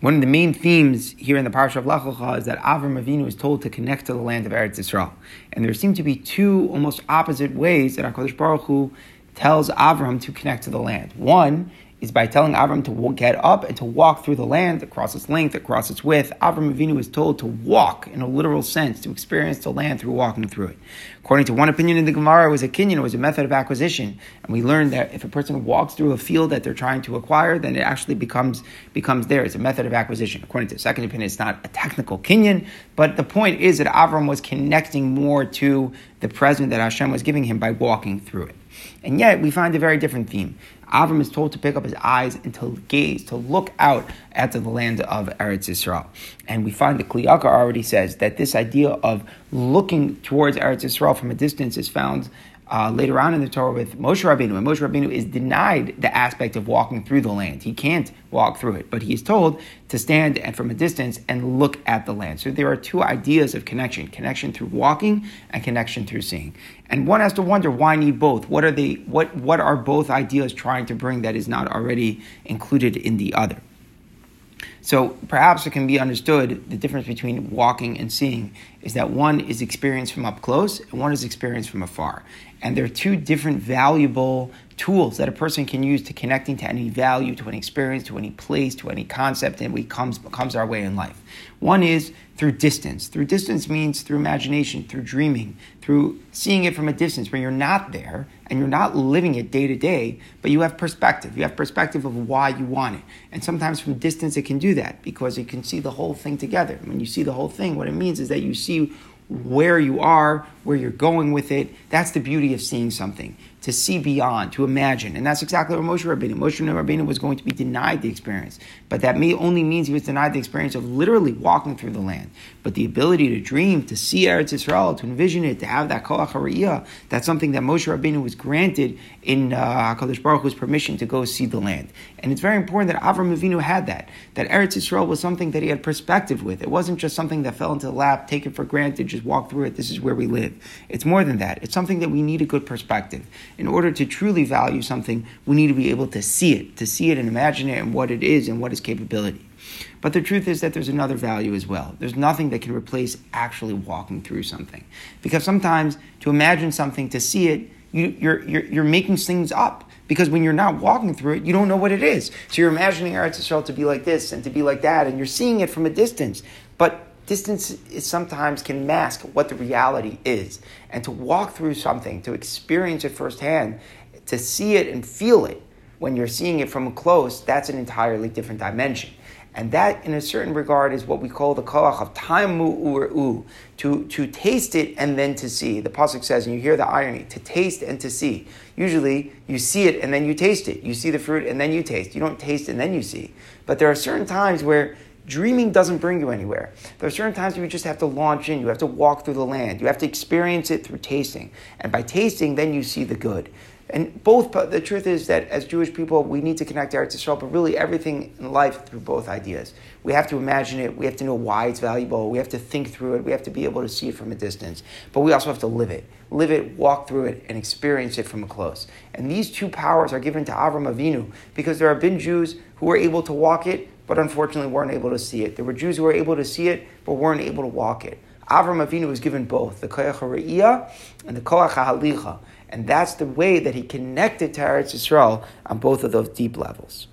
One of the main themes here in the Parsha of Lech Lecha is that Avram Avinu is told to connect to the land of Eretz Yisrael. And there seem to be two almost opposite ways that HaKadosh Baruch Hu tells Avram to connect to the land. One is by telling Avram to get up and to walk through the land across its length, across its width. Avram Avinu is told to walk in a literal sense, to experience the land through walking through it. According to one opinion in the Gemara, it was a kinyan, it was a method of acquisition. And we learned that if a person walks through a field that they're trying to acquire, then it actually becomes, becomes there. It's a method of acquisition. According to the second opinion, it's not a technical kinyan, but the point is that Avram was connecting more to the present that Hashem was giving him by walking through it. And yet, we find a very different theme. Avram is told to pick up his eyes and to gaze, to look out at the land of Eretz Yisrael. And we find that Kli Yakar already says that this idea of looking towards Eretz Yisrael from a distance is found uh, later on in the Torah with Moshe Rabbeinu, and Moshe Rabbeinu is denied the aspect of walking through the land. He can't walk through it, but he is told to stand and from a distance and look at the land. So there are two ideas of connection: connection through walking and connection through seeing. And one has to wonder why need both. What are they? What what are both ideas trying to bring that is not already included in the other? So perhaps it can be understood the difference between walking and seeing is that one is experienced from up close and one is experienced from afar. And there are two different valuable tools that a person can use to connecting to any value, to any experience, to any place, to any concept, and we comes comes our way in life. One is through distance. Through distance means through imagination, through dreaming, through seeing it from a distance where you're not there and you're not living it day to day, but you have perspective. You have perspective of why you want it. And sometimes from distance it can do that because you can see the whole thing together. When you see the whole thing, what it means is that you see where you are, where you're going with it. That's the beauty of seeing something to see beyond, to imagine. And that's exactly what Moshe Rabbeinu. Moshe Rabbeinu was going to be denied the experience. But that may only means he was denied the experience of literally walking through the land. But the ability to dream, to see Eretz Yisrael, to envision it, to have that koach hariyah, that's something that Moshe Rabbeinu was granted in uh, HaKadosh Baruch Hu's permission to go see the land. And it's very important that Avram Avinu had that. That Eretz Yisrael was something that he had perspective with. It wasn't just something that fell into the lap, take it for granted, just walk through it, this is where we live. It's more than that. It's something that we need a good perspective in order to truly value something, we need to be able to see it, to see it and imagine it and what it is and what its capability. But the truth is that there's another value as well. There's nothing that can replace actually walking through something. Because sometimes to imagine something, to see it, you, you're, you're, you're making things up because when you're not walking through it, you don't know what it is. So you're imagining Eretz Yisrael to be like this and to be like that, and you're seeing it from a distance. But distance is sometimes can mask what the reality is. And to walk through something, to experience it firsthand, to see it and feel it when you're seeing it from close, that's an entirely different dimension. And that, in a certain regard, is what we call the koach of uru, to, to taste it and then to see. The pasuk says, and you hear the irony, to taste and to see. Usually, you see it and then you taste it. You see the fruit and then you taste. You don't taste and then you see. But there are certain times where Dreaming doesn't bring you anywhere. There are certain times you just have to launch in. You have to walk through the land. You have to experience it through tasting. And by tasting, then you see the good. And both, the truth is that as Jewish people, we need to connect to Eretz Yisrael, but really everything in life through both ideas. We have to imagine it. We have to know why it's valuable. We have to think through it. We have to be able to see it from a distance. But we also have to live it. Live it, walk through it, and experience it from a close. And these two powers are given to Avram Avinu because there have been Jews who were able to walk it, but unfortunately weren't able to see it. There were Jews who were able to see it, but weren't able to walk it. Avram Avinu was given both, the ha're'iyah and the koach ha'halicha. And that's the way that he connected to Eretz Yisrael on both of those deep levels.